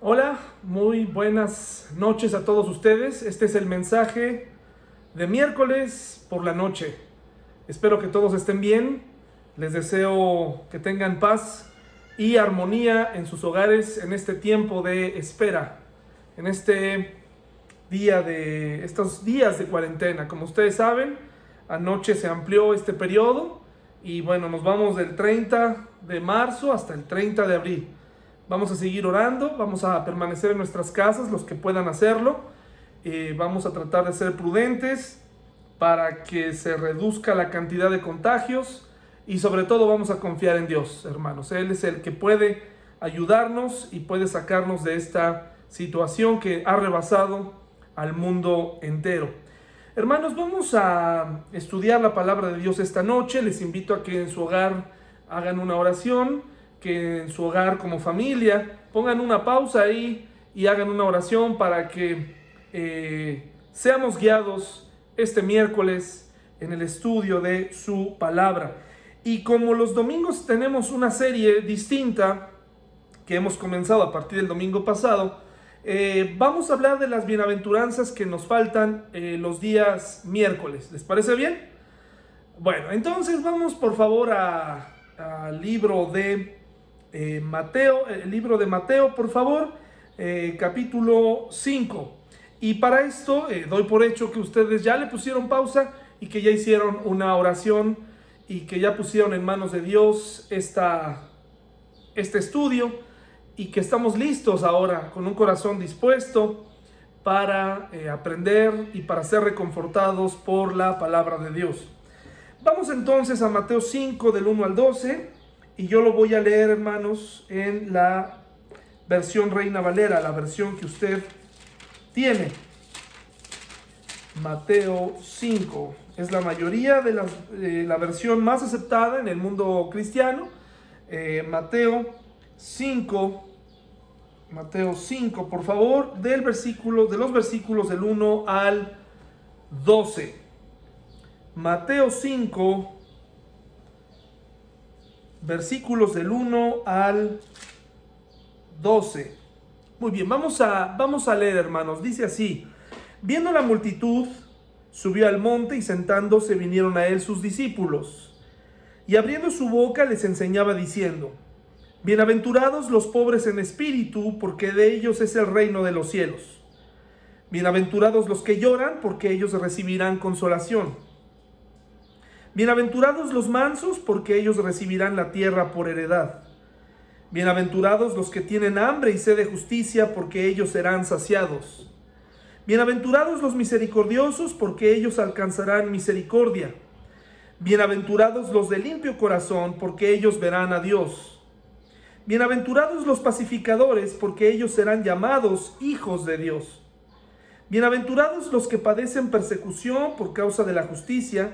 Hola, muy buenas noches a todos ustedes. Este es el mensaje de miércoles por la noche. Espero que todos estén bien. Les deseo que tengan paz y armonía en sus hogares en este tiempo de espera, en este día de estos días de cuarentena. Como ustedes saben, anoche se amplió este periodo y bueno, nos vamos del 30 de marzo hasta el 30 de abril. Vamos a seguir orando, vamos a permanecer en nuestras casas, los que puedan hacerlo. Eh, vamos a tratar de ser prudentes para que se reduzca la cantidad de contagios y sobre todo vamos a confiar en Dios, hermanos. Él es el que puede ayudarnos y puede sacarnos de esta situación que ha rebasado al mundo entero. Hermanos, vamos a estudiar la palabra de Dios esta noche. Les invito a que en su hogar hagan una oración que en su hogar como familia pongan una pausa ahí y hagan una oración para que eh, seamos guiados este miércoles en el estudio de su palabra. Y como los domingos tenemos una serie distinta que hemos comenzado a partir del domingo pasado, eh, vamos a hablar de las bienaventuranzas que nos faltan eh, los días miércoles. ¿Les parece bien? Bueno, entonces vamos por favor al libro de eh, Mateo, el libro de Mateo, por favor, eh, capítulo 5. Y para esto eh, doy por hecho que ustedes ya le pusieron pausa y que ya hicieron una oración y que ya pusieron en manos de Dios esta, este estudio y que estamos listos ahora con un corazón dispuesto para aprender y para ser reconfortados por la palabra de Dios. Vamos entonces a Mateo 5 del 1 al 12 y yo lo voy a leer, hermanos, en la versión Reina Valera, la versión que usted tiene. Mateo 5. Es la mayoría de la versión más aceptada en el mundo cristiano. Eh, Mateo 5. Mateo 5, por favor, del versículo, de los versículos del 1 al 12. Mateo 5, versículos del 1 al 12. Muy bien, vamos a, vamos a leer, hermanos. Dice así, viendo la multitud, subió al monte y sentándose vinieron a él sus discípulos. Y abriendo su boca les enseñaba diciendo, Bienaventurados los pobres en espíritu, porque de ellos es el reino de los cielos. Bienaventurados los que lloran, porque ellos recibirán consolación. Bienaventurados los mansos, porque ellos recibirán la tierra por heredad. Bienaventurados los que tienen hambre y sed de justicia, porque ellos serán saciados. Bienaventurados los misericordiosos, porque ellos alcanzarán misericordia. Bienaventurados los de limpio corazón, porque ellos verán a Dios. Bienaventurados los pacificadores, porque ellos serán llamados hijos de Dios. Bienaventurados los que padecen persecución por causa de la justicia,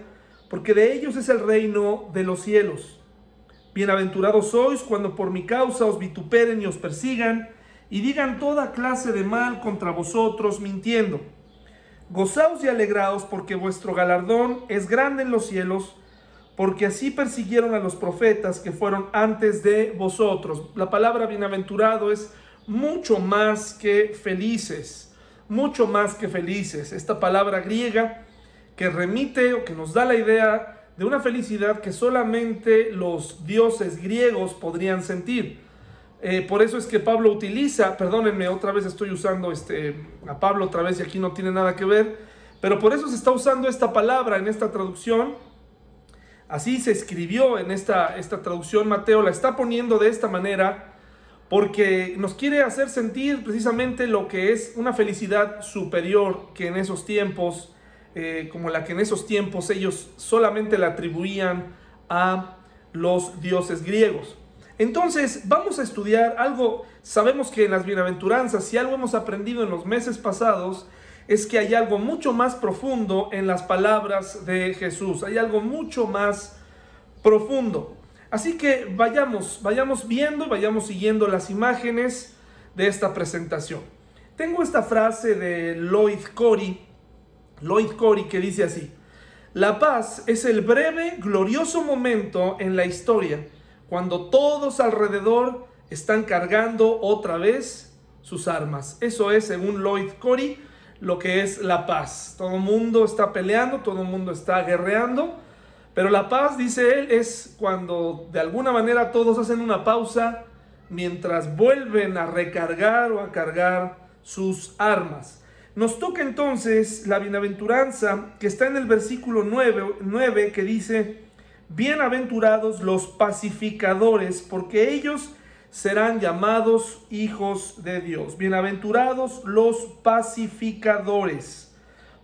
porque de ellos es el reino de los cielos. Bienaventurados sois cuando por mi causa os vituperen y os persigan, y digan toda clase de mal contra vosotros, mintiendo. Gozaos y alegraos, porque vuestro galardón es grande en los cielos, porque así persiguieron a los profetas que fueron antes de vosotros. La palabra bienaventurado es mucho más que felices, mucho más que felices. Esta palabra griega que remite o que nos da la idea de una felicidad que solamente los dioses griegos podrían sentir. Eh, por eso es que Pablo utiliza, perdónenme, otra vez estoy usando este, a Pablo otra vez y aquí no tiene nada que ver, pero por eso se está usando esta palabra en esta traducción. Así se escribió en esta, esta traducción, Mateo la está poniendo de esta manera porque nos quiere hacer sentir precisamente lo que es una felicidad superior que en esos tiempos eh, como la que en esos tiempos ellos solamente la atribuían a los dioses griegos. Entonces, vamos a estudiar algo, sabemos que en las bienaventuranzas, si algo hemos aprendido en los meses pasados, es que hay algo mucho más profundo en las palabras de Jesús, hay algo mucho más profundo. Así que vayamos, vayamos viendo, vayamos siguiendo las imágenes de esta presentación. Tengo esta frase de Lloyd Corey, Lloyd Corey, que dice así, la paz es el breve, glorioso momento en la historia cuando todos alrededor están cargando otra vez sus armas. Eso es, según Lloyd Corey, lo que es la paz. Todo el mundo está peleando, todo el mundo está guerreando, pero la paz, dice él, es cuando de alguna manera todos hacen una pausa mientras vuelven a recargar o a cargar sus armas. Nos toca entonces la bienaventuranza que está en el versículo 9, 9 que dice, bienaventurados los pacificadores, porque ellos serán llamados hijos de Dios. Bienaventurados los pacificadores,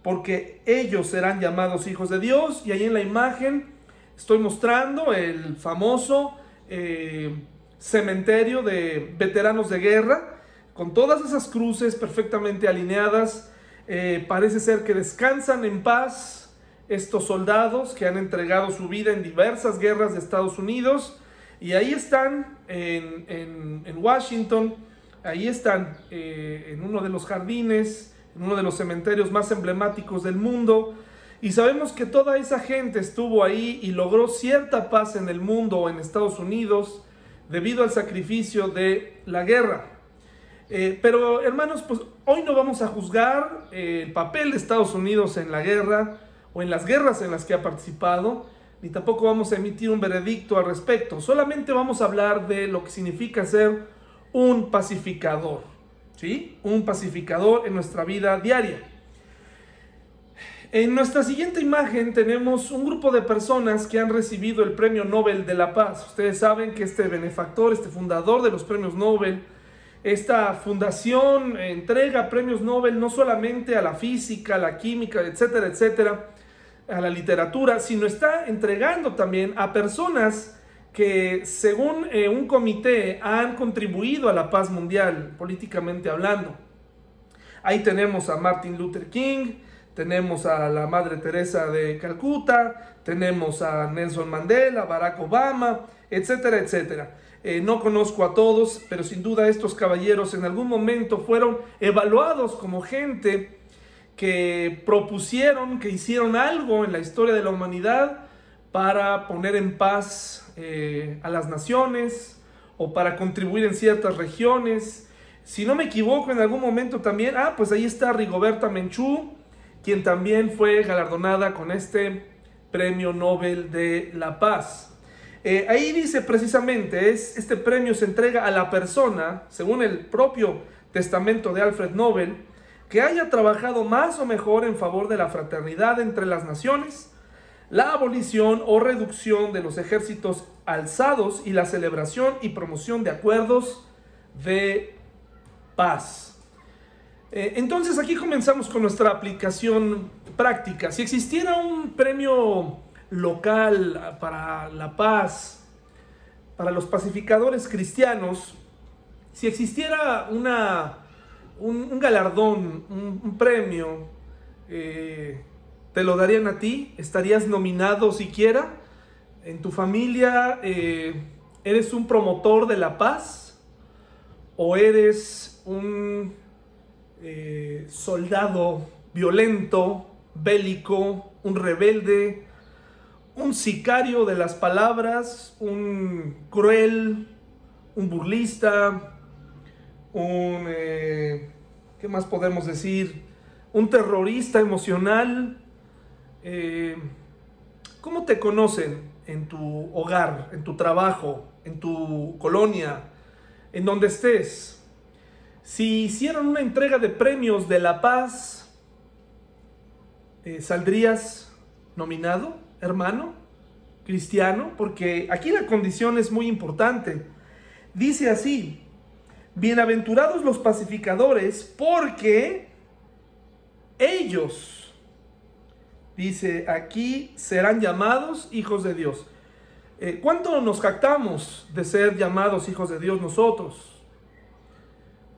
porque ellos serán llamados hijos de Dios. Y ahí en la imagen estoy mostrando el famoso eh, cementerio de veteranos de guerra, con todas esas cruces perfectamente alineadas. Eh, parece ser que descansan en paz estos soldados que han entregado su vida en diversas guerras de Estados Unidos y ahí están en, Washington, ahí están eh, en uno de los jardines, en uno de los cementerios más emblemáticos del mundo. Y sabemos que toda esa gente estuvo ahí y logró cierta paz en el mundo o en Estados Unidos debido al sacrificio de la guerra. Eh, pero hermanos, pues hoy no vamos a juzgar eh, el papel de Estados Unidos en la guerra o en las guerras en las que ha participado ni tampoco vamos a emitir un veredicto al respecto. Solamente vamos a hablar de lo que significa ser un pacificador. ¿Sí? Un pacificador en nuestra vida diaria. En nuestra siguiente imagen tenemos un grupo de personas que han recibido el Premio Nobel de la Paz. Ustedes saben que este benefactor, este fundador de los premios Nobel, esta fundación entrega premios Nobel no solamente a la física, a la química, etcétera, etcétera, a la literatura, sino está entregando también a personas que según eh, un comité han contribuido a la paz mundial, políticamente hablando. Ahí tenemos a Martin Luther King, tenemos a la Madre Teresa de Calcuta, tenemos a Nelson Mandela, Barack Obama, etcétera, etcétera. Eh, no conozco a todos, pero sin duda estos caballeros en algún momento fueron evaluados como gente que propusieron, que hicieron algo en la historia de la humanidad para poner en paz eh, a las naciones o para contribuir en ciertas regiones. Si no me equivoco, en algún momento también, ah, pues ahí está Rigoberta Menchú, quien también fue galardonada con este Premio Nobel de la Paz. Eh, ahí dice precisamente, es, este premio se entrega a la persona, según el propio testamento de Alfred Nobel, que haya trabajado más o mejor en favor de la fraternidad entre las naciones, la abolición o reducción de los ejércitos alzados y la celebración y promoción de acuerdos de paz. Eh, entonces aquí comenzamos con nuestra aplicación práctica. Si existiera un premio local para la paz, para los pacificadores cristianos, si existiera una un, galardón, un, premio, eh, ¿te lo darían a ti? ¿Estarías nominado siquiera? ¿En tu familia eh, eres un promotor de la paz? ¿O eres un eh, soldado violento, bélico, un rebelde, un sicario de las palabras, un cruel, un burlista, un, eh, ¿qué más podemos decir? Un terrorista emocional. Eh, ¿Cómo te conocen en tu hogar, en tu trabajo, en tu colonia, en donde estés? Si hicieran una entrega de premios de la paz, eh, ¿saldrías nominado, hermano, cristiano? Porque aquí la condición es muy importante. Dice así, Bienaventurados los pacificadores, porque ellos, dice aquí, serán llamados hijos de Dios. Eh, ¿Cuánto nos jactamos de ser llamados hijos de Dios nosotros?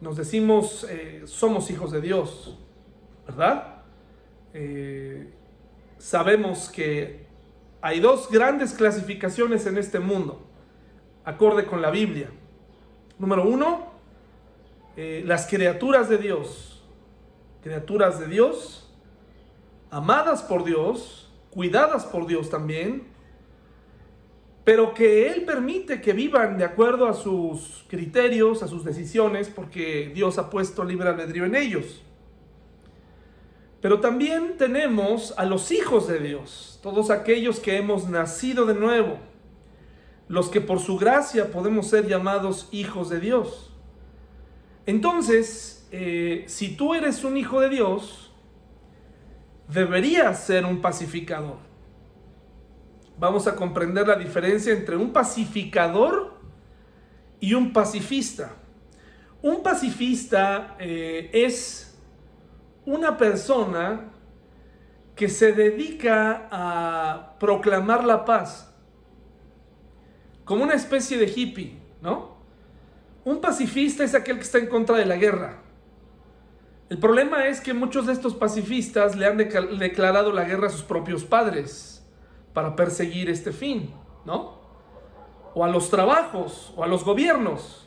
Nos decimos, eh, somos hijos de Dios, ¿verdad? Eh, sabemos que hay dos grandes clasificaciones en este mundo, acorde con la Biblia. Número uno, eh, las criaturas de Dios, criaturas de Dios, amadas por Dios, cuidadas por Dios también, pero que Él permite que vivan de acuerdo a sus criterios, a sus decisiones, porque Dios ha puesto libre albedrío en ellos. Pero también tenemos a los hijos de Dios, todos aquellos que hemos nacido de nuevo, los que por su gracia podemos ser llamados hijos de Dios. Entonces, eh, si tú eres un hijo de Dios, deberías ser un pacificador. Vamos a comprender la diferencia entre un pacificador y un pacifista. Un pacifista eh, es una persona que se dedica a proclamar la paz, como una especie de hippie, ¿no? Un pacifista es aquel que está en contra de la guerra. El problema es que muchos de estos pacifistas le han declarado la guerra a sus propios padres para perseguir este fin, ¿no? O a los trabajos, o a los gobiernos.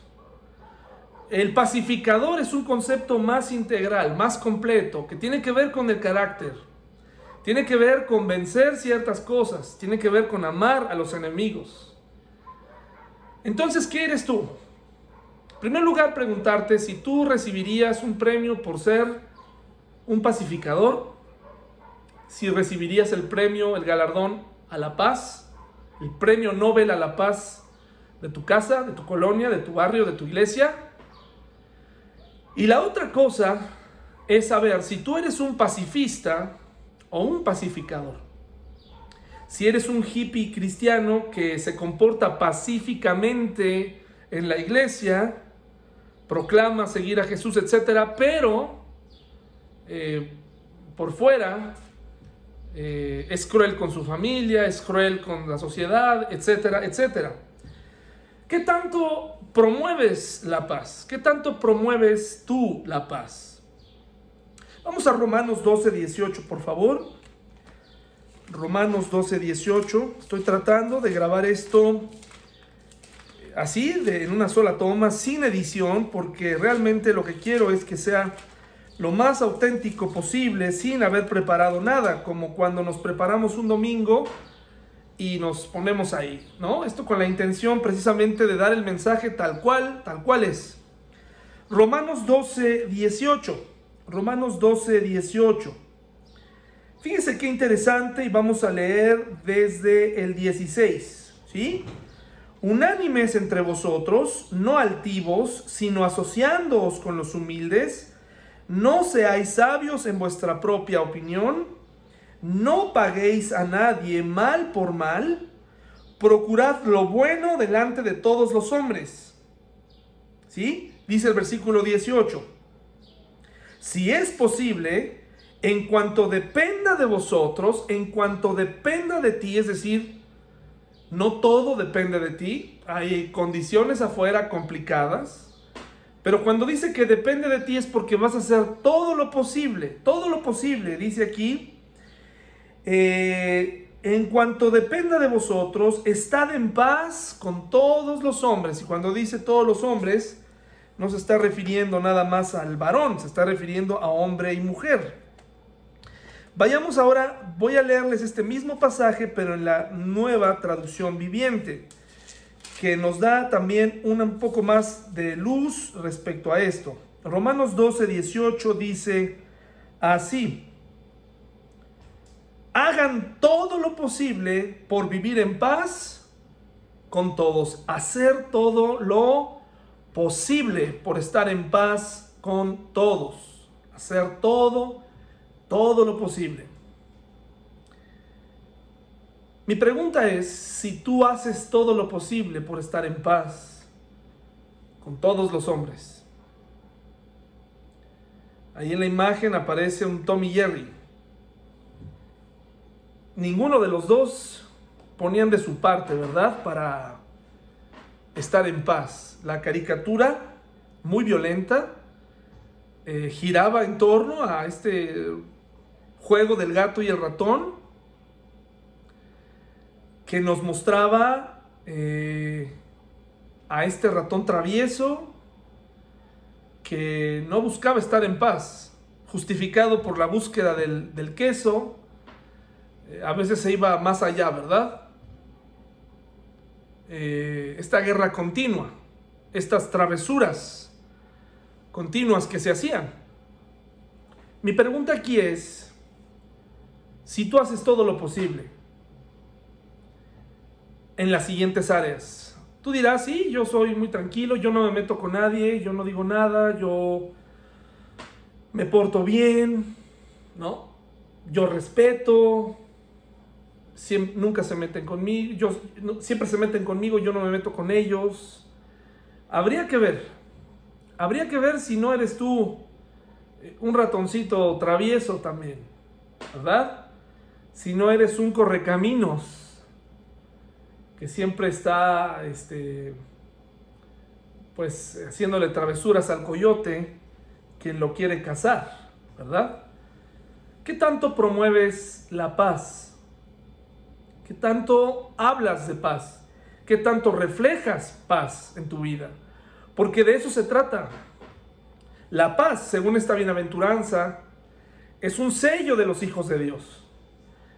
El pacificador es un concepto más integral, más completo, que tiene que ver con el carácter. Tiene que ver con vencer ciertas cosas. Tiene que ver con amar a los enemigos. Entonces, ¿qué eres tú? En primer lugar, preguntarte si tú recibirías un premio por ser un pacificador, si recibirías el premio, el galardón a la paz, el premio Nobel a la paz de tu casa, de tu colonia, de tu barrio, de tu iglesia, y la otra cosa es saber si tú eres un pacifista o un pacificador. Si eres un hippie cristiano que se comporta pacíficamente en la iglesia, proclama seguir a Jesús, etc., pero eh, por fuera eh, es cruel con su familia, es cruel con la sociedad, etcétera, etcétera. ¿Qué tanto promueves la paz? ¿Qué tanto promueves tú la paz? Vamos a Romanos 12, 18, por favor. Romanos 12, 18. Estoy tratando de grabar esto así, de, en una sola toma, sin edición, porque realmente lo que quiero es que sea lo más auténtico posible, sin haber preparado nada, como cuando nos preparamos un domingo y nos ponemos ahí, ¿no? Esto con la intención precisamente de dar el mensaje tal cual, tal cual es. Romanos 12, 18. Romanos 12, 18. Fíjense qué interesante y vamos a leer desde el 16, ¿sí? Unánimes entre vosotros, no altivos, sino asociándoos con los humildes, no seáis sabios en vuestra propia opinión, no paguéis a nadie mal por mal, procurad lo bueno delante de todos los hombres. ¿Sí? Dice el versículo 18. Si es posible, en cuanto dependa de vosotros, en cuanto dependa de ti, es decir, no todo depende de ti, hay condiciones afuera complicadas, pero cuando dice que depende de ti es porque vas a hacer todo lo posible, todo lo posible, dice aquí, eh, en cuanto dependa de vosotros, estad en paz con todos los hombres. Y cuando dice todos los hombres, no se está refiriendo nada más al varón, se está refiriendo a hombre y mujer. Vayamos ahora, voy a leerles este mismo pasaje, pero en la nueva traducción viviente, que nos da también un poco más de luz respecto a esto. Romanos 12, 18 dice así hagan todo lo posible por vivir en paz con todos, hacer todo lo posible por estar en paz con todos, hacer todo, todo lo posible. Mi pregunta es, si tú haces todo lo posible por estar en paz con todos los hombres, ahí en la imagen aparece un Tommy Jerry, ninguno de los dos ponían de su parte, ¿verdad? Para estar en paz. La caricatura, muy violenta, eh, giraba en torno a este juego del gato y el ratón, que nos mostraba eh, a este ratón travieso que no buscaba estar en paz, justificado por la búsqueda del, del queso, a veces se iba más allá, ¿verdad? eh, esta guerra continua, estas travesuras continuas que se hacían. Mi pregunta aquí es, si tú haces todo lo posible en las siguientes áreas, tú dirás, sí, yo soy muy tranquilo, yo no me meto con nadie, yo no digo nada, yo me porto bien, ¿no? Yo respeto, nunca se meten conmigo, yo, siempre se meten conmigo, yo no me meto con ellos. Habría que ver, habría que ver si no eres tú eh, un ratoncito travieso también, ¿verdad? Si no eres un correcaminos que siempre está, este, pues, haciéndole travesuras al coyote, quien lo quiere cazar, ¿verdad? ¿Qué tanto promueves la paz? ¿Qué tanto hablas de paz? ¿Qué tanto reflejas paz en tu vida? Porque de eso se trata. La paz, según esta bienaventuranza, es un sello de los hijos de Dios.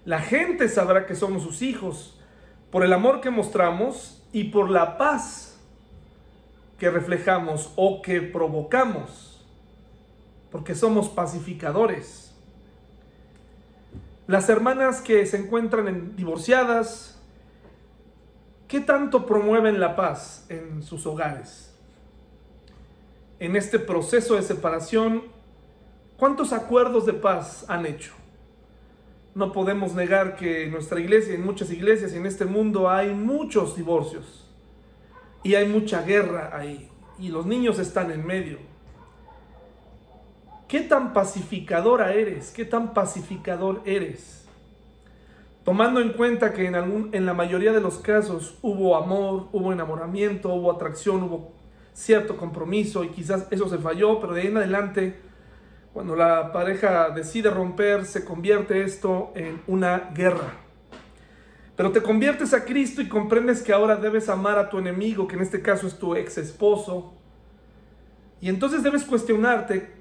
La gente sabrá que somos sus hijos por el amor que mostramos y por la paz que reflejamos o que provocamos, porque somos pacificadores. Las hermanas que se encuentran divorciadas, ¿qué tanto promueven la paz en sus hogares? En este proceso de separación, ¿cuántos acuerdos de paz han hecho? No podemos negar que en nuestra iglesia, en muchas iglesias y en este mundo hay muchos divorcios y hay mucha guerra ahí y los niños están en medio. ¿Qué tan pacificadora eres? ¿Qué tan pacificador eres? Tomando en cuenta que en, algún, en la mayoría de los casos hubo amor, hubo enamoramiento, hubo atracción, hubo cierto compromiso y quizás eso se falló, pero de ahí en adelante, cuando la pareja decide romper, se convierte esto en una guerra. Pero te conviertes a Cristo y comprendes que ahora debes amar a tu enemigo, que en este caso es tu ex esposo. Y entonces debes cuestionarte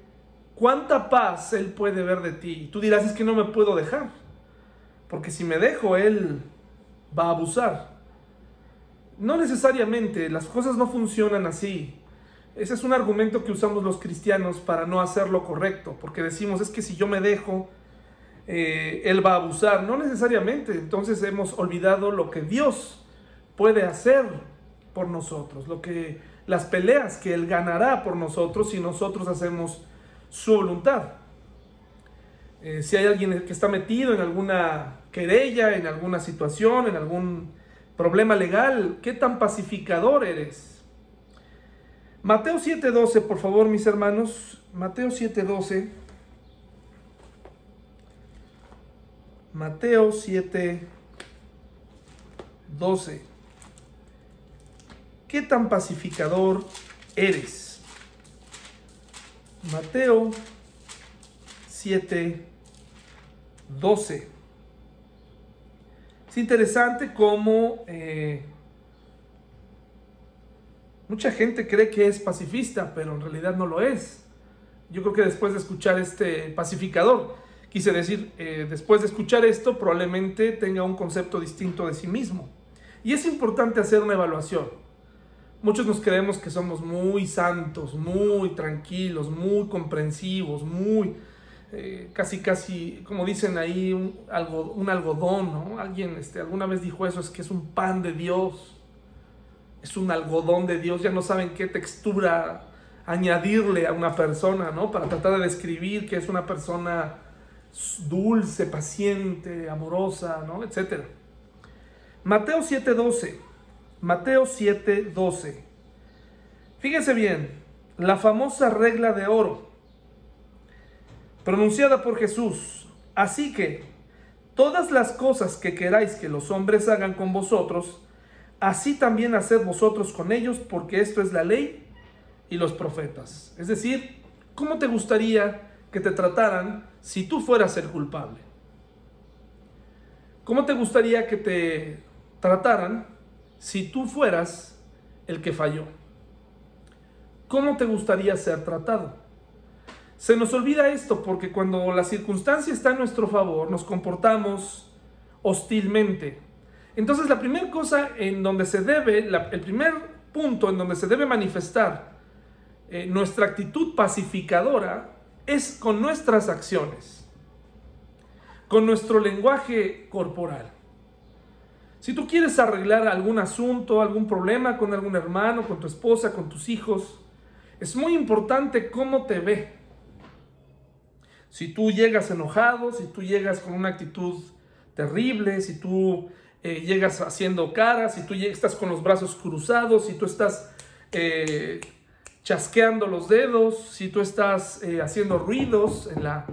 cuánta paz Él puede ver de ti. Tú dirás, es que no me puedo dejar, porque si me dejo, Él va a abusar. No necesariamente, las cosas no funcionan así. Ese es un argumento que usamos los cristianos para no hacer lo correcto, porque decimos, es que si yo me dejo, eh, Él va a abusar. No necesariamente, entonces hemos olvidado lo que Dios puede hacer por nosotros, lo que las peleas que Él ganará por nosotros si nosotros hacemos su voluntad. Eh, si hay alguien que está metido en alguna querella, en alguna situación, en algún problema legal, ¿qué tan pacificador eres? Mateo 7:12, por favor, mis hermanos. Mateo 7:12. Mateo 7:12. ¿Qué tan pacificador eres? Mateo 7, 12. Es interesante cómo eh, mucha gente cree que es pacifista, pero en realidad no lo es. Yo creo que después de escuchar este pacificador, quise decir, eh, después de escuchar esto, probablemente tenga un concepto distinto de sí mismo. Y es importante hacer una evaluación. Muchos nos creemos que somos muy santos, muy tranquilos, muy comprensivos, muy eh, casi casi, como dicen ahí, un, algo, un algodón, ¿no? Alguien este, alguna vez dijo eso, es que es un pan de Dios, es un algodón de Dios, ya no saben qué textura añadirle a una persona, ¿no? Para tratar de describir que es una persona dulce, paciente, amorosa, ¿no? Etcétera. Mateo 7:12. Mateo 7, 12. Fíjense bien, la famosa regla de oro, pronunciada por Jesús. Así que, todas las cosas que queráis que los hombres hagan con vosotros, así también haced vosotros con ellos, porque esto es la ley y los profetas. Es decir, ¿cómo te gustaría que te trataran si tú fueras el culpable? ¿Cómo te gustaría que te trataran si tú fueras el que falló? ¿Cómo te gustaría ser tratado? Se nos olvida esto porque cuando la circunstancia está a nuestro favor nos comportamos hostilmente. Entonces la primera cosa en donde se debe, el primer punto en donde se debe manifestar eh, nuestra actitud pacificadora es con nuestras acciones, con nuestro lenguaje corporal. Si tú quieres arreglar algún asunto, algún problema con algún hermano, con tu esposa, con tus hijos, es muy importante cómo te ve. Si tú llegas enojado, si tú llegas con una actitud terrible, si tú eh, llegas haciendo caras, si tú estás con los brazos cruzados, si tú estás eh, chasqueando los dedos, si tú estás eh, haciendo ruidos en, la,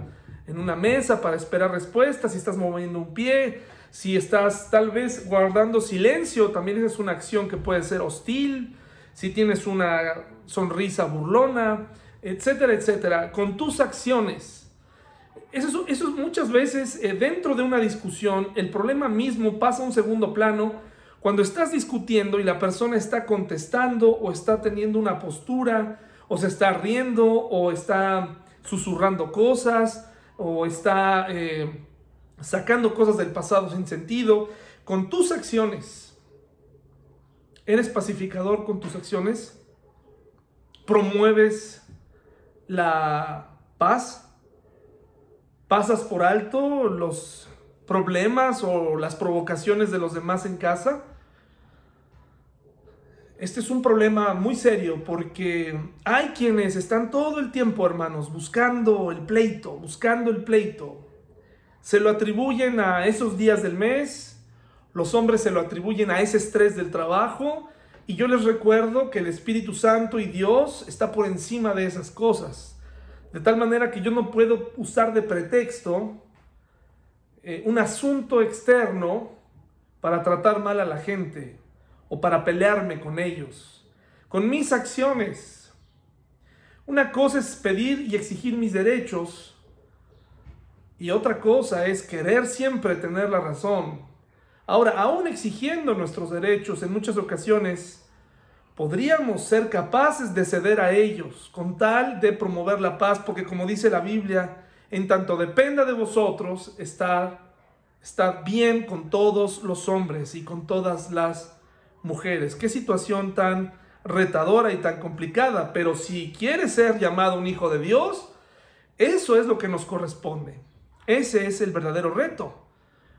en una mesa para esperar respuestas, si estás moviendo un pie, si estás tal vez guardando silencio, también esa es una acción que puede ser hostil, si tienes una sonrisa burlona, etcétera, etcétera, con tus acciones. Eso, eso muchas veces eh, dentro de una discusión, el problema mismo pasa a un segundo plano cuando estás discutiendo y la persona está contestando o está teniendo una postura o se está riendo o está susurrando cosas o está eh, sacando cosas del pasado sin sentido. Con tus acciones, eres pacificador con tus acciones, promueves la paz, pasas por alto los problemas o las provocaciones de los demás en casa. Este es un problema muy serio porque hay quienes están todo el tiempo, hermanos, buscando el pleito, buscando el pleito. Se lo atribuyen a esos días del mes, los hombres se lo atribuyen a ese estrés del trabajo y yo les recuerdo que el Espíritu Santo y Dios está por encima de esas cosas. De tal manera que yo no puedo usar de pretexto eh, un asunto externo para tratar mal a la gente o para pelearme con ellos. Con mis acciones. Una cosa es pedir y exigir mis derechos y otra cosa es querer siempre tener la razón. Ahora, aún exigiendo nuestros derechos en muchas ocasiones, podríamos ser capaces de ceder a ellos con tal de promover la paz, porque como dice la Biblia, en tanto dependa de vosotros, estar, estar bien con todos los hombres y con todas las mujeres. Qué situación tan retadora y tan complicada, pero si quieres ser llamado un hijo de Dios, eso es lo que nos corresponde. Ese es el verdadero reto.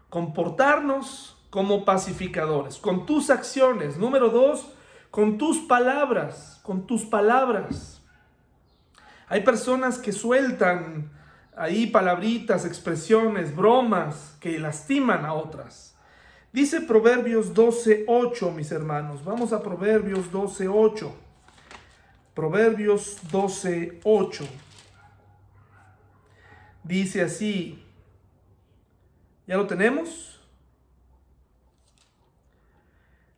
Comportarnos como pacificadores, con tus acciones. Número dos, con tus palabras, con tus palabras. Hay personas que sueltan ahí palabritas, expresiones, bromas que lastiman a otras. Dice Proverbios 12:8, mis hermanos. Vamos a Proverbios 12:8. Proverbios 12:8. Dice así. ¿Ya lo tenemos?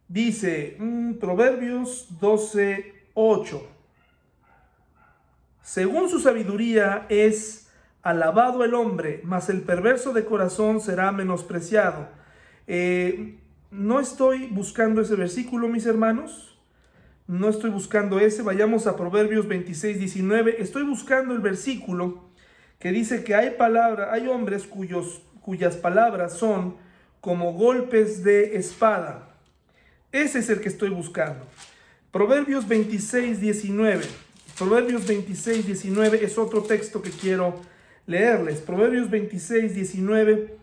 Dice mm, Proverbios 12, 8. Según su sabiduría es alabado el hombre, mas el perverso de corazón será menospreciado. Eh, no estoy buscando ese versículo, mis hermanos. No estoy buscando ese. Vayamos a Proverbios 26, 19. Estoy buscando el versículo que dice que hay palabras, hay hombres cuyos, cuyas palabras son como golpes de espada ese es el que estoy buscando. Proverbios 26, 19. Proverbios 26, 19 es otro texto que quiero leerles. Proverbios 26, 19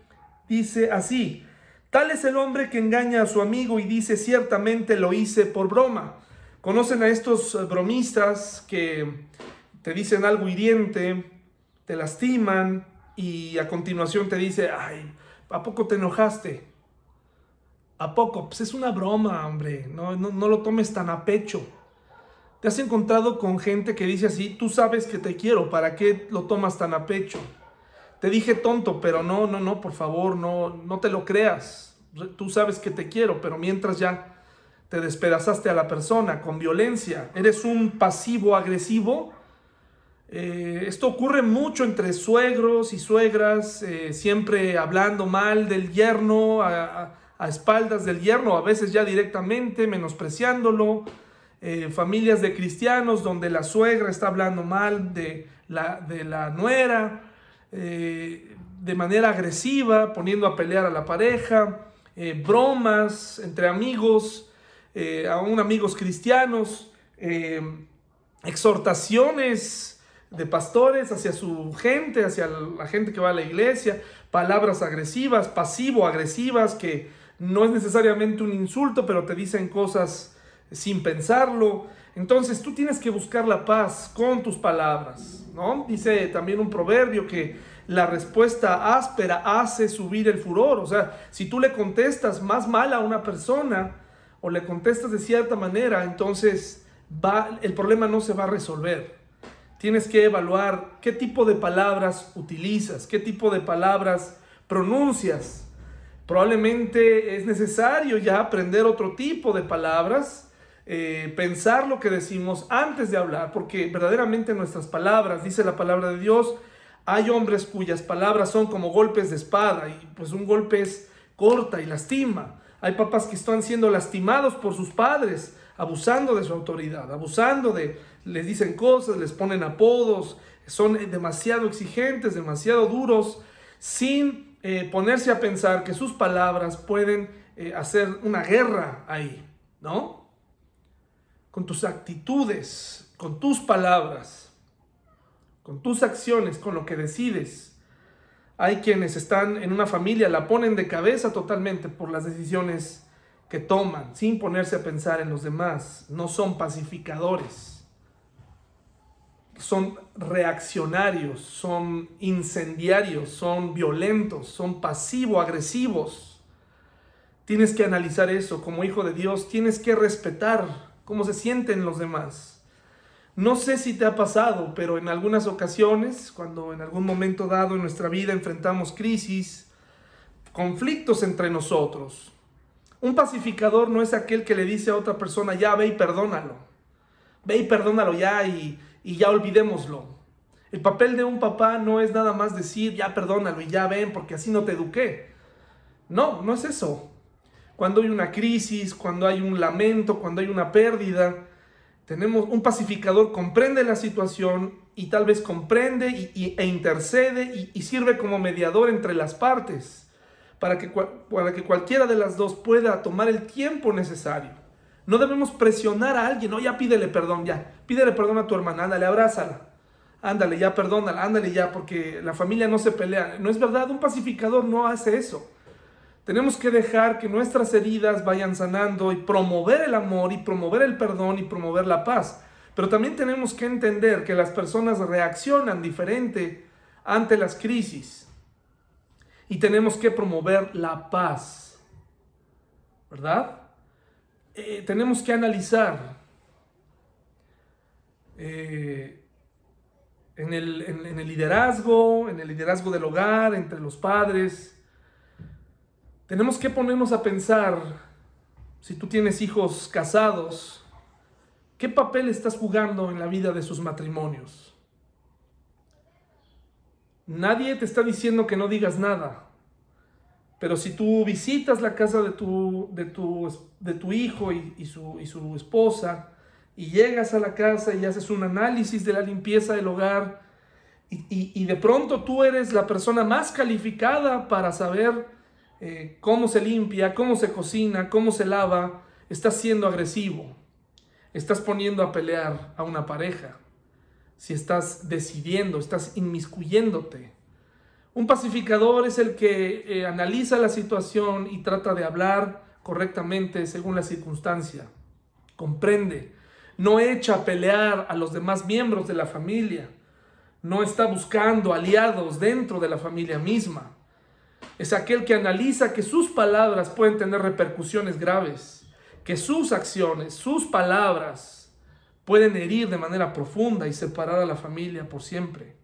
dice así. Tal es el hombre que engaña a su amigo y dice ciertamente lo hice por broma. ¿Conocen a estos bromistas que te dicen algo hiriente, te lastiman y a continuación te dice, ay, ¿a poco te enojaste? ¿A poco? Pues es una broma, hombre. No, no, lo tomes tan a pecho. ¿Te has encontrado con gente que dice así, tú sabes que te quiero, ¿para qué lo tomas tan a pecho? Te dije tonto, pero no, no, no, por favor, no, no te lo creas. Tú sabes que te quiero, pero mientras ya te despedazaste a la persona con violencia, eres un pasivo agresivo. Eh, esto ocurre mucho entre suegros y suegras, eh, siempre hablando mal del yerno, a, espaldas del yerno, a veces ya directamente menospreciándolo. Eh, familias de cristianos donde la suegra está hablando mal de la, de la nuera, de manera agresiva, poniendo a pelear a la pareja. bromas entre amigos, aún amigos cristianos, exhortaciones de pastores hacia su gente, hacia la gente que va a la iglesia, palabras agresivas, pasivo-agresivas, que no es necesariamente un insulto, pero te dicen cosas sin pensarlo. Entonces tú tienes que buscar la paz con tus palabras, ¿no? Dice también un proverbio que la respuesta áspera hace subir el furor. O sea, si tú le contestas más mal a una persona o le contestas de cierta manera, entonces va, el problema no se va a resolver. Tienes que evaluar qué tipo de palabras utilizas, qué tipo de palabras pronuncias. Probablemente es necesario ya aprender otro tipo de palabras, eh, pensar lo que decimos antes de hablar, porque verdaderamente nuestras palabras, dice la palabra de Dios, hay hombres cuyas palabras son como golpes de espada y pues un golpe es corta y lastima. Hay papás que están siendo lastimados por sus padres, abusando de su autoridad, abusando de, les dicen cosas, les ponen apodos, son demasiado exigentes, demasiado duros, sin eh, ponerse a pensar que sus palabras pueden eh, hacer una guerra ahí, ¿no? Con tus actitudes, con tus palabras con tus acciones, con lo que decides. Hay quienes están en una familia, la ponen de cabeza totalmente por las decisiones que toman, sin ponerse a pensar en los demás. No son pacificadores. Son reaccionarios, son incendiarios, son violentos, son pasivo-agresivos. Tienes que analizar eso como hijo de Dios, tienes que respetar cómo se sienten los demás no sé si te ha pasado, pero en algunas ocasiones, cuando en algún momento dado en nuestra vida enfrentamos crisis, conflictos entre nosotros, un pacificador no es aquel que le dice a otra persona, ya ve y perdónalo, ve y perdónalo ya y, y ya olvidémoslo. El papel de un papá no es nada más decir, ya perdónalo y ya ven, porque así no te eduqué. No, no es eso. Cuando hay una crisis, cuando hay un lamento, cuando hay una pérdida, tenemos un pacificador, comprende la situación y tal vez comprende y, e intercede y, sirve como mediador entre las partes para que, para que cualquiera de las dos pueda tomar el tiempo necesario. No debemos presionar a alguien, no, ya pídele perdón, ya, pídele perdón a tu hermana, ándale, abrázala, ándale, ya perdónala, ándale ya, porque la familia no se pelea. No es verdad, un pacificador no hace eso. Tenemos que dejar que nuestras heridas vayan sanando y promover el amor y promover el perdón y promover la paz. Pero también tenemos que entender que las personas reaccionan diferente ante las crisis. Y tenemos que promover la paz. ¿Verdad? Eh, tenemos que analizar eh, en, el, en el liderazgo, en el liderazgo del hogar, entre los padres, tenemos que ponernos a pensar, si tú tienes hijos casados, ¿qué papel estás jugando en la vida de sus matrimonios? Nadie te está diciendo que no digas nada. Pero si tú visitas la casa de tu, de tu, de tu hijo y, su, y su esposa, y llegas a la casa y haces un análisis de la limpieza del hogar, y, y, de pronto tú eres la persona más calificada para saber eh, cómo se limpia, cómo se cocina, cómo se lava, estás siendo agresivo. Estás poniendo a pelear a una pareja. Si estás decidiendo, estás inmiscuyéndote. Un pacificador es el que eh, analiza la situación y trata de hablar correctamente según la circunstancia. Comprende. No echa a pelear a los demás miembros de la familia. No está buscando aliados dentro de la familia misma es aquel que analiza que sus palabras pueden tener repercusiones graves, que sus acciones, sus palabras pueden herir de manera profunda y separar a la familia por siempre.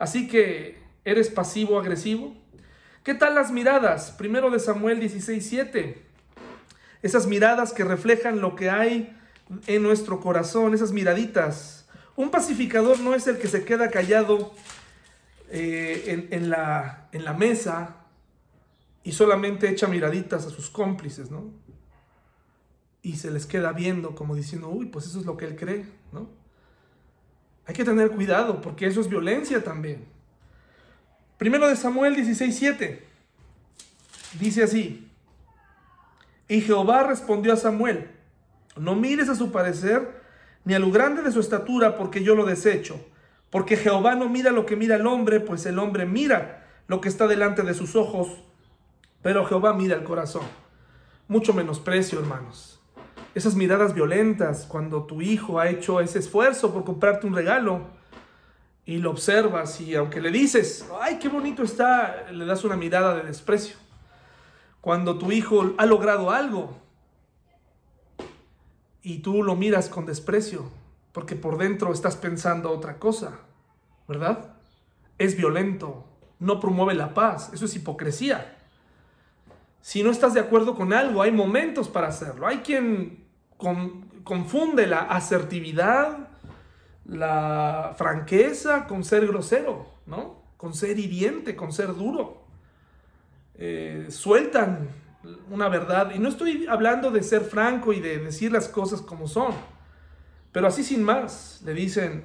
Así que, ¿eres pasivo-agresivo? ¿Qué tal las miradas? Primero de Samuel 16:7. Esas miradas que reflejan lo que hay en nuestro corazón, esas miraditas. Un pacificador no es el que se queda callado eh, en, la, en la mesa y solamente echa miraditas a sus cómplices, ¿no? Y se les queda viendo como diciendo, uy, pues eso es lo que él cree, ¿no? Hay que tener cuidado porque eso es violencia también. Primero de Samuel 16:7 dice así: Y Jehová respondió a Samuel, no mires a su parecer, ni a lo grande de su estatura, porque yo lo desecho. Porque Jehová no mira lo que mira el hombre, pues el hombre mira lo que está delante de sus ojos, pero Jehová mira el corazón. Mucho menosprecio, hermanos. Esas miradas violentas cuando tu hijo ha hecho ese esfuerzo por comprarte un regalo y lo observas y aunque le dices, ay, qué bonito está, le das una mirada de desprecio. Cuando tu hijo ha logrado algo y tú lo miras con desprecio, porque por dentro estás pensando otra cosa, ¿verdad? Es violento, no promueve la paz, eso es hipocresía. Si no estás de acuerdo con algo, hay momentos para hacerlo. Hay quien confunde la asertividad, la franqueza con ser grosero, ¿no? Con ser hiriente, con ser duro. Eh, sueltan una verdad. Y no estoy hablando de ser franco y de decir las cosas como son. Pero así sin más, le dicen,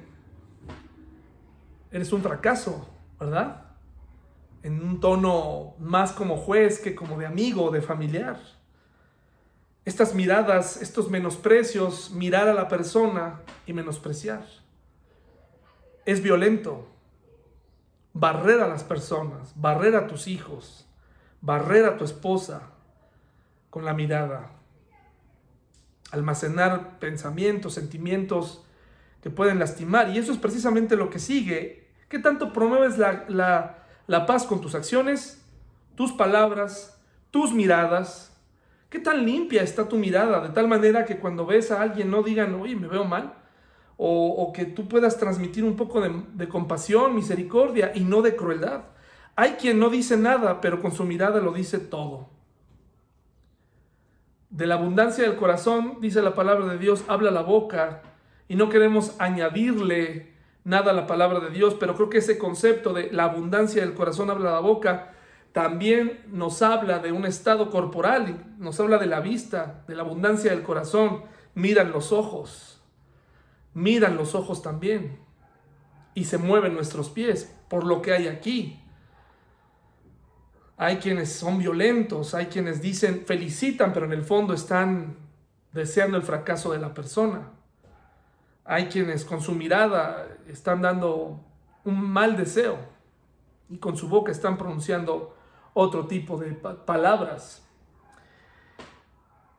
eres un fracaso, ¿verdad? En un tono más como juez que como de amigo o de familiar. Estas miradas, estos menosprecios, mirar a la persona y menospreciar. Es violento. Barrer a las personas, barrer a tus hijos, barrer a tu esposa con la mirada. Almacenar pensamientos, sentimientos que pueden lastimar. Y eso es precisamente lo que sigue. ¿Qué tanto promueves la, la paz con tus acciones, tus palabras, tus miradas? ¿Qué tan limpia está tu mirada? De tal manera que cuando ves a alguien no digan, oye, me veo mal. O, que tú puedas transmitir un poco de, de compasión, misericordia y no de crueldad. Hay quien no dice nada, pero con su mirada lo dice todo. De la abundancia del corazón, dice la palabra de Dios, habla la boca. Y no queremos añadirle nada a la palabra de Dios, pero creo que ese concepto de la abundancia del corazón habla la boca también nos habla de un estado corporal, nos habla de la vista, de la abundancia del corazón. Miran los ojos, miran los ojos también. Y se mueven nuestros pies por lo que hay aquí hay quienes son violentos, hay quienes dicen, felicitan, pero en el fondo están deseando el fracaso de la persona. Hay quienes con su mirada están dando un mal deseo y con su boca están pronunciando otro tipo de palabras.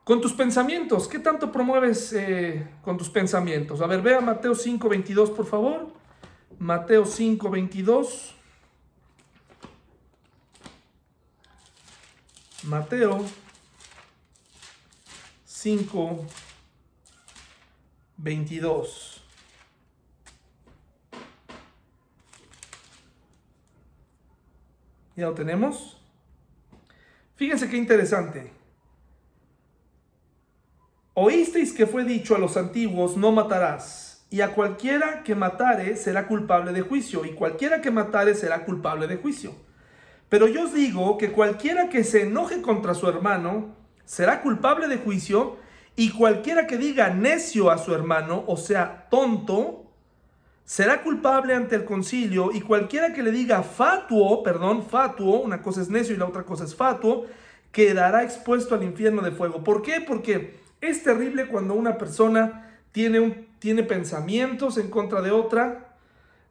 Con tus pensamientos, ¿qué tanto promueves eh, con tus pensamientos? A ver, vea Mateo 5:22, por favor. Mateo 5:22. Mateo 5, 22. ¿Ya lo tenemos? Fíjense qué interesante. Oísteis que fue dicho a los antiguos, no matarás, y a cualquiera que matare será culpable de juicio, y cualquiera que matare será culpable de juicio. Pero yo os digo que cualquiera que se enoje contra su hermano será culpable de juicio y cualquiera que diga necio a su hermano, o sea, tonto, será culpable ante el concilio y cualquiera que le diga fatuo, perdón, fatuo, una cosa es necio y la otra cosa es fatuo, quedará expuesto al infierno de fuego. ¿Por qué? Porque es terrible cuando una persona tiene, tiene pensamientos en contra de otra.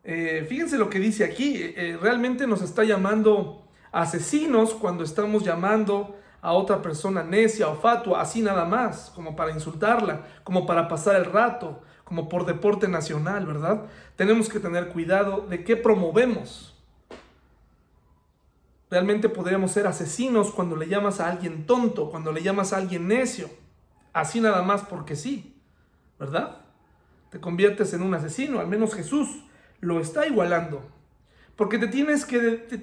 Eh, fíjense lo que dice aquí, eh, realmente nos está llamando asesinos cuando estamos llamando a otra persona necia o fatua, así nada más, como para insultarla, como para pasar el rato, como por deporte nacional, ¿verdad? Tenemos que tener cuidado de qué promovemos. Realmente podríamos ser asesinos cuando le llamas a alguien tonto, cuando le llamas a alguien necio, así nada más porque sí, ¿verdad? Te conviertes en un asesino, al menos Jesús lo está igualando. Porque te tienes que,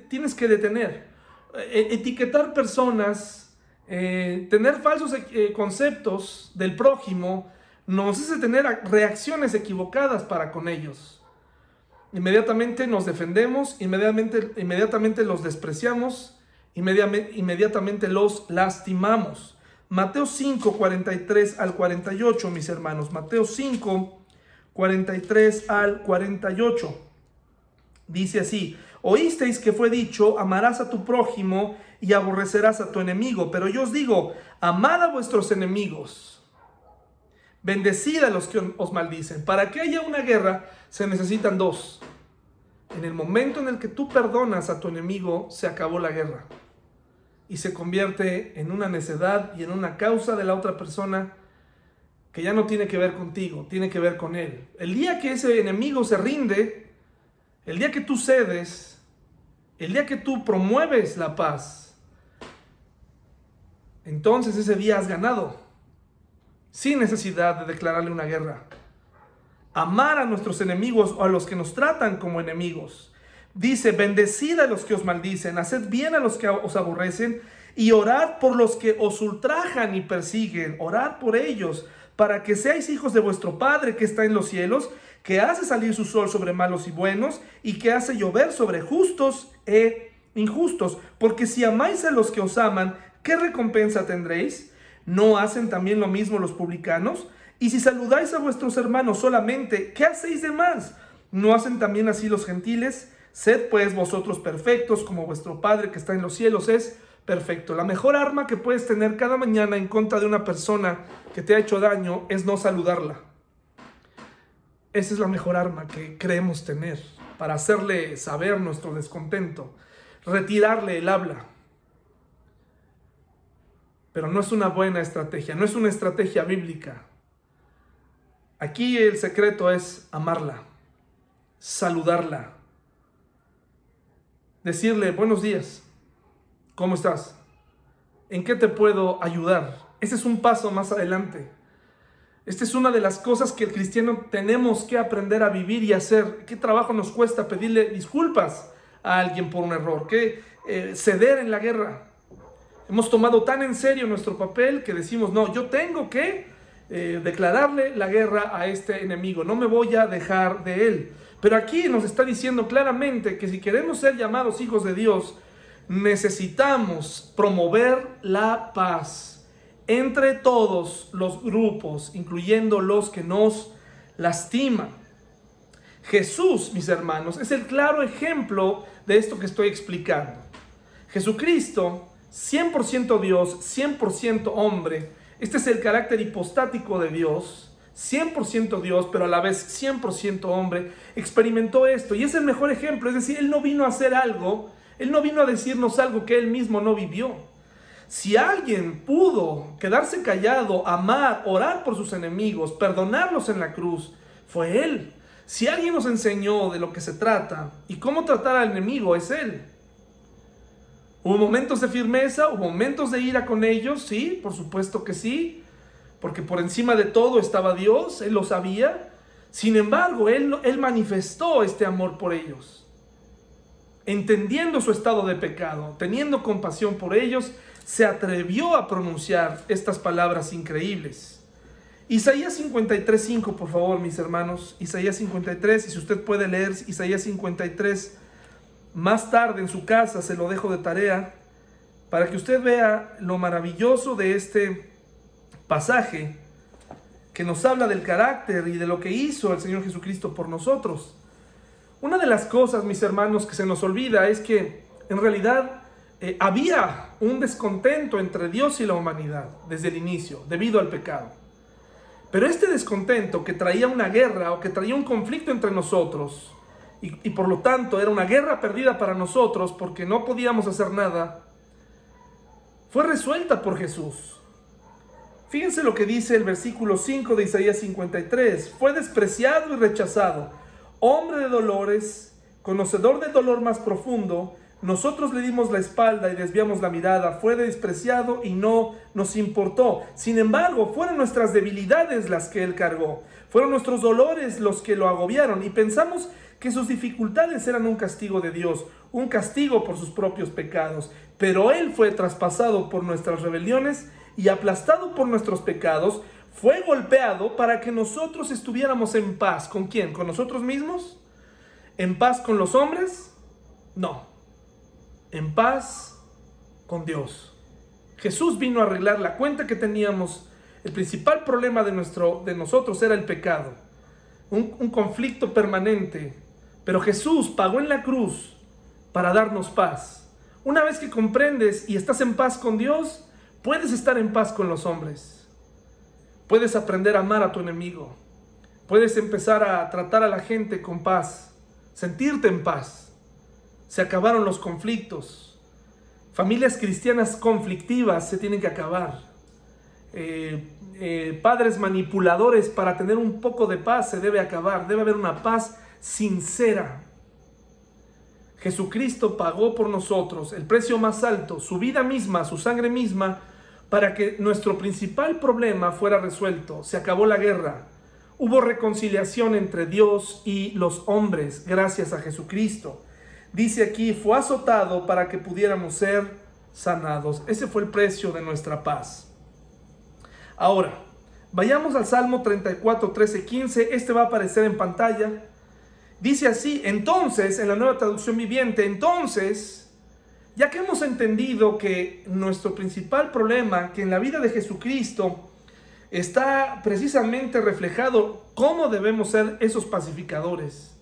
tienes que detener. E, etiquetar personas, eh, tener falsos eh, conceptos del prójimo, nos hace tener reacciones equivocadas para con ellos. Inmediatamente nos defendemos, inmediatamente, inmediatamente los despreciamos, inmediatamente, los lastimamos. Mateo 5, 43 al 48, mis hermanos. Mateo 5, 43 al 48. Dice así, oísteis que fue dicho, amarás a tu prójimo y aborrecerás a tu enemigo, pero yo os digo, amad a vuestros enemigos, bendecid a los que os maldicen. Para que haya una guerra se necesitan dos. En el momento en el que tú perdonas a tu enemigo, se acabó la guerra y se convierte en una necedad y en una causa de la otra persona que ya no tiene que ver contigo, tiene que ver con él. El día que ese enemigo se rinde, el día que tú cedes, el día que tú promueves la paz, entonces ese día has ganado, sin necesidad de declararle una guerra. Amar a nuestros enemigos o a los que nos tratan como enemigos. Dice, bendecid a los que os maldicen, haced bien a los que os aborrecen y orad por los que os ultrajan y persiguen, orad por ellos, para que seáis hijos de vuestro Padre que está en los cielos, que hace salir su sol sobre malos y buenos, y que hace llover sobre justos e injustos. Porque si amáis a los que os aman, ¿qué recompensa tendréis? ¿No hacen también lo mismo los publicanos? Y si saludáis a vuestros hermanos solamente, ¿qué hacéis de más? ¿No hacen también así los gentiles? Sed pues vosotros perfectos, como vuestro Padre que está en los cielos es perfecto. La mejor arma que puedes tener cada mañana en contra de una persona que te ha hecho daño es no saludarla. Esa es la mejor arma que creemos tener para hacerle saber nuestro descontento, retirarle el habla. Pero no es una buena estrategia, no es una estrategia bíblica. Aquí el secreto es amarla, saludarla, decirle buenos días, ¿cómo estás? ¿En qué te puedo ayudar? Ese es un paso más adelante. Esta es una de las cosas que el cristiano tenemos que aprender a vivir y hacer. ¿Qué trabajo nos cuesta pedirle disculpas a alguien por un error? ¿Qué eh, ceder en la guerra? Hemos tomado tan en serio nuestro papel que decimos, no, yo tengo que eh, declararle la guerra a este enemigo, no me voy a dejar de él. Pero aquí nos está diciendo claramente que si queremos ser llamados hijos de Dios, necesitamos promover la paz entre todos los grupos, incluyendo los que nos lastiman. Jesús, mis hermanos, es el claro ejemplo de esto que estoy explicando. Jesucristo, 100% Dios, 100% hombre, este es el carácter hipostático de Dios, 100% Dios, pero a la vez 100% hombre, experimentó esto y es el mejor ejemplo, es decir, Él no vino a hacer algo, Él no vino a decirnos algo que Él mismo no vivió. Si alguien pudo quedarse callado, amar, orar por sus enemigos, perdonarlos en la cruz, fue Él. Si alguien nos enseñó de lo que se trata y cómo tratar al enemigo, es Él. Hubo momentos de firmeza, hubo momentos de ira con ellos, sí, por supuesto que sí, porque por encima de todo estaba Dios, Él lo sabía. Sin embargo, Él, él manifestó este amor por ellos, entendiendo su estado de pecado, teniendo compasión por ellos se atrevió a pronunciar estas palabras increíbles. Isaías 53.5, por favor, mis hermanos. Isaías 53, y si usted puede leer Isaías 53 más tarde en su casa, se lo dejo de tarea, para que usted vea lo maravilloso de este pasaje que nos habla del carácter y de lo que hizo el Señor Jesucristo por nosotros. Una de las cosas, mis hermanos, que se nos olvida es que en realidad eh, había un descontento entre Dios y la humanidad desde el inicio, debido al pecado. Pero este descontento que traía una guerra o que traía un conflicto entre nosotros, y, por lo tanto era una guerra perdida para nosotros porque no podíamos hacer nada, fue resuelta por Jesús. Fíjense lo que dice el versículo 5 de Isaías 53. Fue despreciado y rechazado, hombre de dolores, conocedor del dolor más profundo, nosotros le dimos la espalda y desviamos la mirada, fue despreciado y no nos importó. Sin embargo, fueron nuestras debilidades las que él cargó, fueron nuestros dolores los que lo agobiaron y pensamos que sus dificultades eran un castigo de Dios, un castigo por sus propios pecados. Pero él fue traspasado por nuestras rebeliones y aplastado por nuestros pecados, fue golpeado para que nosotros estuviéramos en paz. ¿Con quién? ¿Con nosotros mismos? ¿En paz con los hombres? No en paz con Dios. Jesús vino a arreglar la cuenta que teníamos. El principal problema de, nuestro, de nosotros era el pecado. Un, un conflicto permanente. Pero Jesús pagó en la cruz para darnos paz. Una vez que comprendes y estás en paz con Dios, puedes estar en paz con los hombres. Puedes aprender a amar a tu enemigo. Puedes empezar a tratar a la gente con paz, sentirte en paz. Se acabaron los conflictos. Familias cristianas conflictivas se tienen que acabar. Eh, eh, padres manipuladores para tener un poco de paz se debe acabar. Debe haber una paz sincera. Jesucristo pagó por nosotros el precio más alto, su vida misma, su sangre misma, para que nuestro principal problema fuera resuelto. Se acabó la guerra. Hubo reconciliación entre Dios y los hombres gracias a Jesucristo. Dice aquí, fue azotado para que pudiéramos ser sanados. Ese fue el precio de nuestra paz. Ahora, vayamos al Salmo 34, 13, 15. Este va a aparecer en pantalla. Dice así, entonces, en la nueva traducción viviente, entonces, ya que hemos entendido que nuestro principal problema, que en la vida de Jesucristo está precisamente reflejado cómo debemos ser esos pacificadores,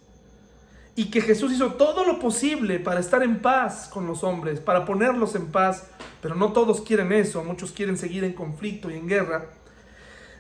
y que Jesús hizo todo lo posible para estar en paz con los hombres, para ponerlos en paz, pero no todos quieren eso, muchos quieren seguir en conflicto y en guerra.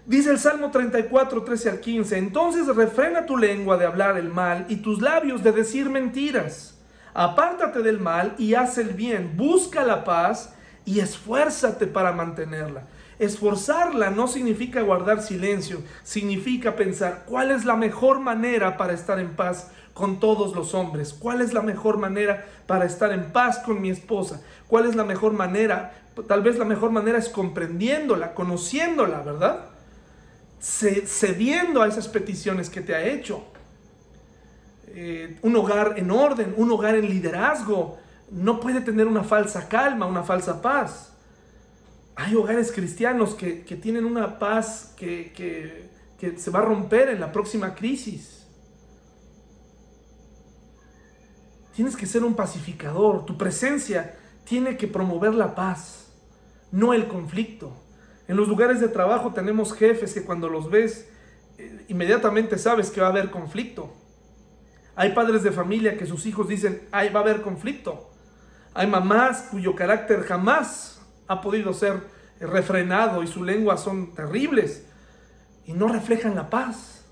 Dice el Salmo 34, 13 al 15, entonces refrena tu lengua de hablar el mal y tus labios de decir mentiras. Apártate del mal y haz el bien, busca la paz y esfuérzate para mantenerla. Esforzarla no significa guardar silencio, significa pensar cuál es la mejor manera para estar en paz con todos los hombres, cuál es la mejor manera para estar en paz con mi esposa, cuál es la mejor manera, tal vez la mejor manera es comprendiéndola, conociéndola, ¿verdad? Cediendo a esas peticiones que te ha hecho. Eh, un hogar en orden, un hogar en liderazgo, no puede tener una falsa calma, una falsa paz. Hay hogares cristianos que, tienen una paz que, que se va a romper en la próxima crisis. Tienes que ser un pacificador. Tu presencia tiene que promover la paz, no el conflicto. En los lugares de trabajo tenemos jefes que cuando los ves, eh, inmediatamente sabes que va a haber conflicto. Hay padres de familia que sus hijos dicen, ay, va a haber conflicto. Hay mamás cuyo carácter jamás ha podido ser refrenado y su lengua son terribles y no reflejan la paz.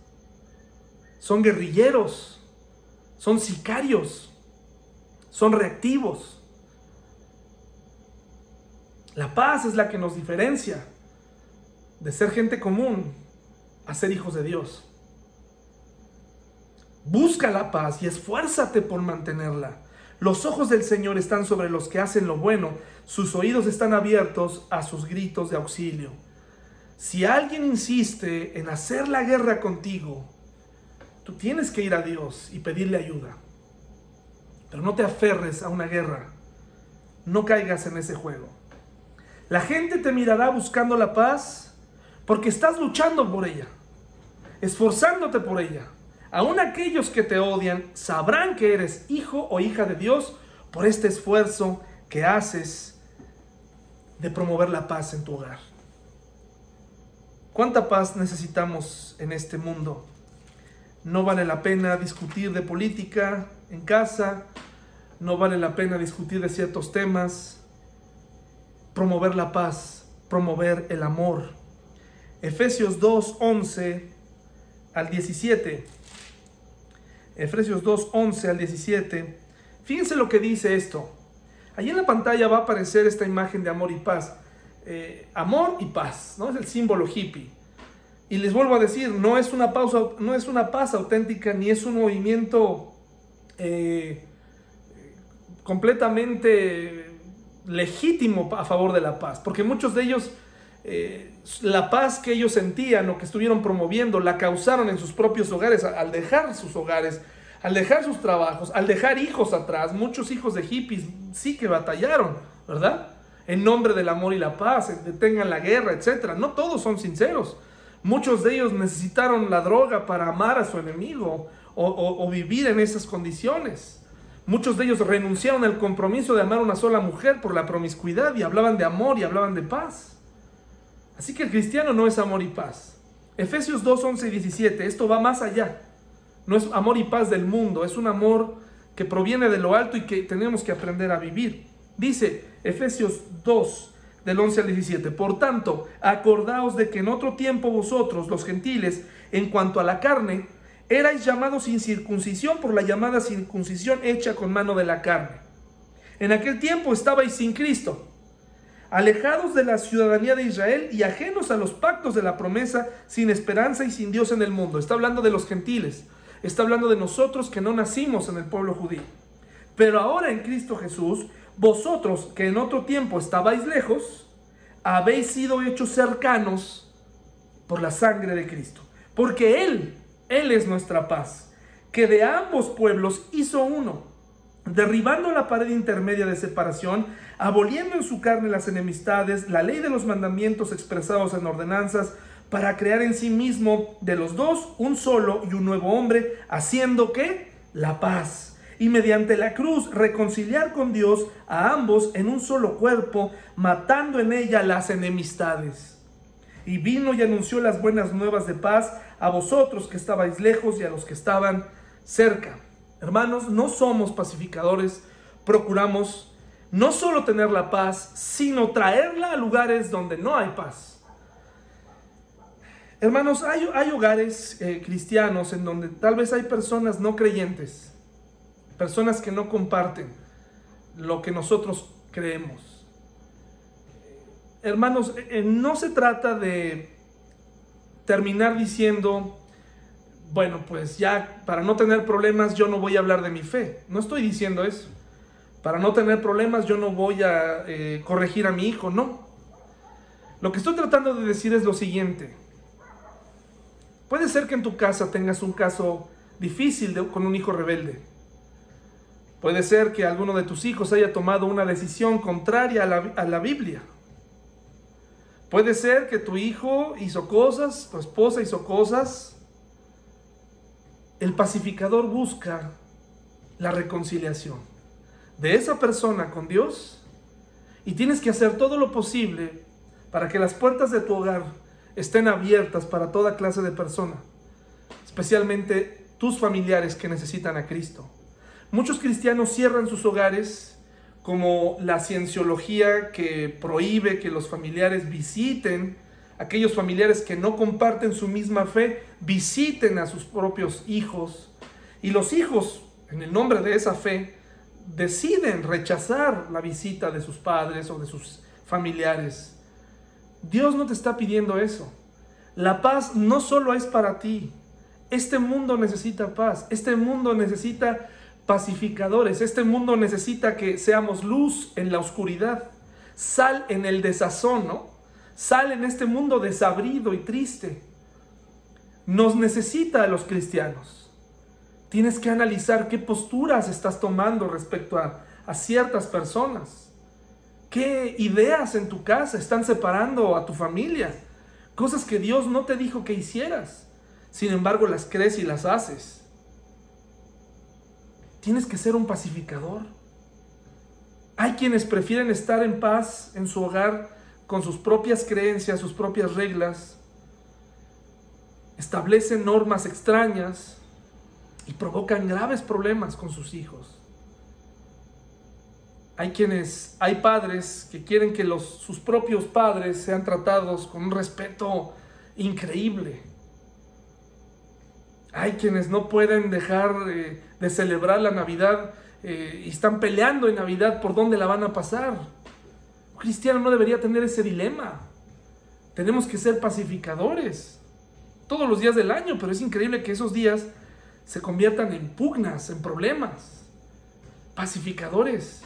Son guerrilleros, son sicarios, son reactivos. La paz es la que nos diferencia de ser gente común a ser hijos de Dios. Busca la paz y esfuérzate por mantenerla. Los ojos del Señor están sobre los que hacen lo bueno, sus oídos están abiertos a sus gritos de auxilio. Si alguien insiste en hacer la guerra contigo, tú tienes que ir a Dios y pedirle ayuda. Pero no te aferres a una guerra. No caigas en ese juego. La gente te mirará buscando la paz porque estás luchando por ella, esforzándote por ella. Aún aquellos que te odian sabrán que eres hijo o hija de Dios por este esfuerzo que haces de promover la paz en tu hogar. ¿Cuánta paz necesitamos en este mundo? No vale la pena discutir de política en casa, no vale la pena discutir de ciertos temas. Promover la paz, promover el amor, Efesios 2, 11 al 17. Efesios 2, 11 al 17. Fíjense lo que dice esto. Allí en la pantalla va a aparecer esta imagen de amor y paz. Eh, amor y paz, ¿no? Es el símbolo hippie. Y les vuelvo a decir, no es una, pausa, no es una paz auténtica ni es un movimiento eh, completamente legítimo a favor de la paz, porque muchos de ellos eh, la paz que ellos sentían o que estuvieron promoviendo la causaron en sus propios hogares al dejar sus hogares, al dejar sus trabajos, al dejar hijos atrás. Muchos hijos de hippies sí que batallaron, ¿verdad? En nombre del amor y la paz, detengan la guerra, etc. No todos son sinceros. Muchos de ellos necesitaron la droga para amar a su enemigo o vivir en esas condiciones. Muchos de ellos renunciaron al compromiso de amar a una sola mujer por la promiscuidad y hablaban de amor y hablaban de paz. Así que el cristiano no es amor y paz. Efesios 2, 11 y 17, esto va más allá No es amor y paz del mundo, es un amor que proviene de lo alto y que tenemos que aprender a vivir. Dice Efesios 2, del 11 al 17. Por tanto, acordaos de que en otro tiempo vosotros, los gentiles, en cuanto a la carne, erais llamados sin circuncisión por la llamada circuncisión hecha con mano de la carne. En aquel tiempo estabais sin Cristo, alejados de la ciudadanía de Israel y ajenos a los pactos de la promesa, sin esperanza y sin Dios en el mundo. Está hablando de los gentiles, está hablando de nosotros que no nacimos en el pueblo judío. Pero ahora en Cristo Jesús, vosotros que en otro tiempo estabais lejos, habéis sido hechos cercanos por la sangre de Cristo. Porque Él, Él es nuestra paz, que de ambos pueblos hizo uno, derribando la pared intermedia de separación, aboliendo en su carne las enemistades, la ley de los mandamientos expresados en ordenanzas, para crear en sí mismo de los dos un solo y un nuevo hombre, haciendo que la paz y mediante la cruz reconciliar con Dios a ambos en un solo cuerpo, matando en ella las enemistades. Y vino y anunció las buenas nuevas de paz a vosotros que estabais lejos y a los que estaban cerca. Hermanos, no somos pacificadores, procuramos no solo tener la paz, sino traerla a lugares donde no hay paz. Hermanos, hay, hay hogares eh, cristianos en donde tal vez hay personas no creyentes personas que no comparten lo que nosotros creemos. Hermanos, eh, no se trata de terminar diciendo, bueno, pues ya para no tener problemas yo no voy a hablar de mi fe. No estoy diciendo eso. Para no tener problemas yo no voy a eh, corregir a mi hijo, no. Lo que estoy tratando de decir es lo siguiente. Puede ser que en tu casa tengas un caso difícil con un hijo rebelde. Puede ser que alguno de tus hijos haya tomado una decisión contraria a la, Biblia. Puede ser que tu hijo hizo cosas, tu esposa hizo cosas. El pacificador busca la reconciliación de esa persona con Dios y tienes que hacer todo lo posible para que las puertas de tu hogar estén abiertas para toda clase de persona, especialmente tus familiares que necesitan a Cristo. Muchos cristianos cierran sus hogares como la cienciología que prohíbe que los familiares visiten, aquellos familiares que no comparten su misma fe, visiten a sus propios hijos. Y los hijos, en el nombre de esa fe, deciden rechazar la visita de sus padres o de sus familiares. Dios no te está pidiendo eso. La paz no solo es para ti. Este mundo necesita paz. Este mundo necesita pacificadores. Este mundo necesita que seamos luz en la oscuridad, sal en el desazón, ¿no? Sal en este mundo desabrido y triste. Nos necesita a los cristianos. Tienes que analizar qué posturas estás tomando respecto a, a ciertas personas. ¿Qué ideas en tu casa están separando a tu familia? Cosas que Dios no te dijo que hicieras. Sin embargo, las crees y las haces. Tienes que ser un pacificador. Hay quienes prefieren estar en paz en su hogar con sus propias creencias, sus propias reglas, establecen normas extrañas y provocan graves problemas con sus hijos. Hay quienes, hay padres que quieren que los, sus propios padres sean tratados con un respeto increíble. Hay quienes no pueden dejar eh, de celebrar la Navidad eh, y están peleando en Navidad por dónde la van a pasar. Cristiano no debería tener ese dilema. Tenemos que ser pacificadores todos los días del año, pero es increíble que esos días se conviertan en pugnas, en problemas. Pacificadores.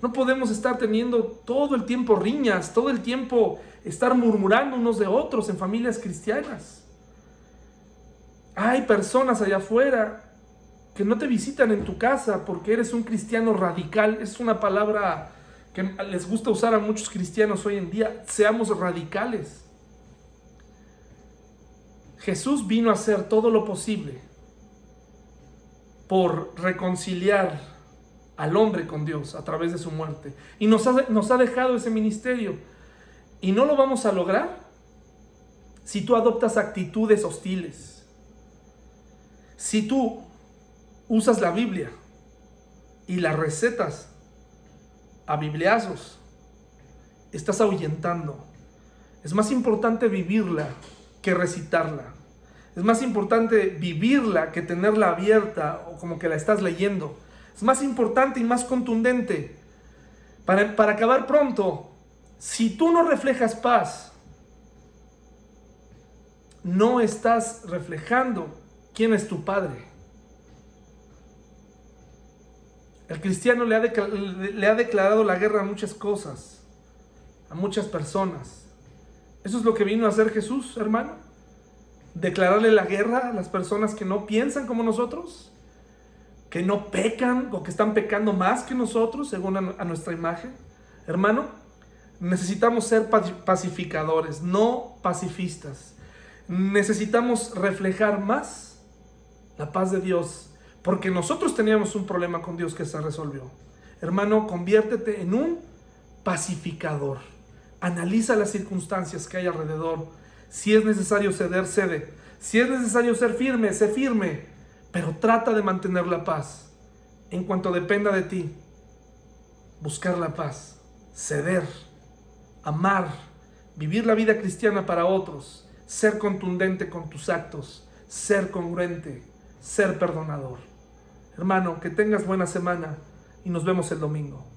No podemos estar teniendo todo el tiempo riñas, todo el tiempo estar murmurando unos de otros en familias cristianas. Hay personas allá afuera que no te visitan en tu casa porque eres un cristiano radical. Es una palabra que les gusta usar a muchos cristianos hoy en día. Seamos radicales. Jesús vino a hacer todo lo posible por reconciliar al hombre con Dios a través de su muerte. Y nos ha, nos ha dejado ese ministerio. Y no lo vamos a lograr si tú adoptas actitudes hostiles Si tú usas la Biblia y la recetas a bibliazos, estás ahuyentando. Es más importante vivirla que recitarla. Es más importante vivirla que tenerla abierta o como que la estás leyendo. Es más importante y más contundente. Para, para acabar pronto, si tú no reflejas paz, no estás reflejando quién es tu Padre. El cristiano le ha, declarado la guerra a muchas cosas, a muchas personas. Eso es lo que vino a hacer Jesús, hermano. Declararle la guerra a las personas que no piensan como nosotros, que no pecan o que están pecando más que nosotros, según a, nuestra imagen. Hermano, necesitamos ser pacificadores, no pacifistas. Necesitamos reflejar más la paz de Dios, porque nosotros teníamos un problema con Dios que se resolvió. Hermano, conviértete en un pacificador. Analiza las circunstancias que hay alrededor. Si es necesario ceder, cede. Si es necesario ser firme, sé firme. Pero trata de mantener la paz. En cuanto dependa de ti, buscar la paz, ceder, amar, vivir la vida cristiana para otros, ser contundente con tus actos, ser congruente, ser perdonador. Hermano, que tengas buena semana y nos vemos el domingo.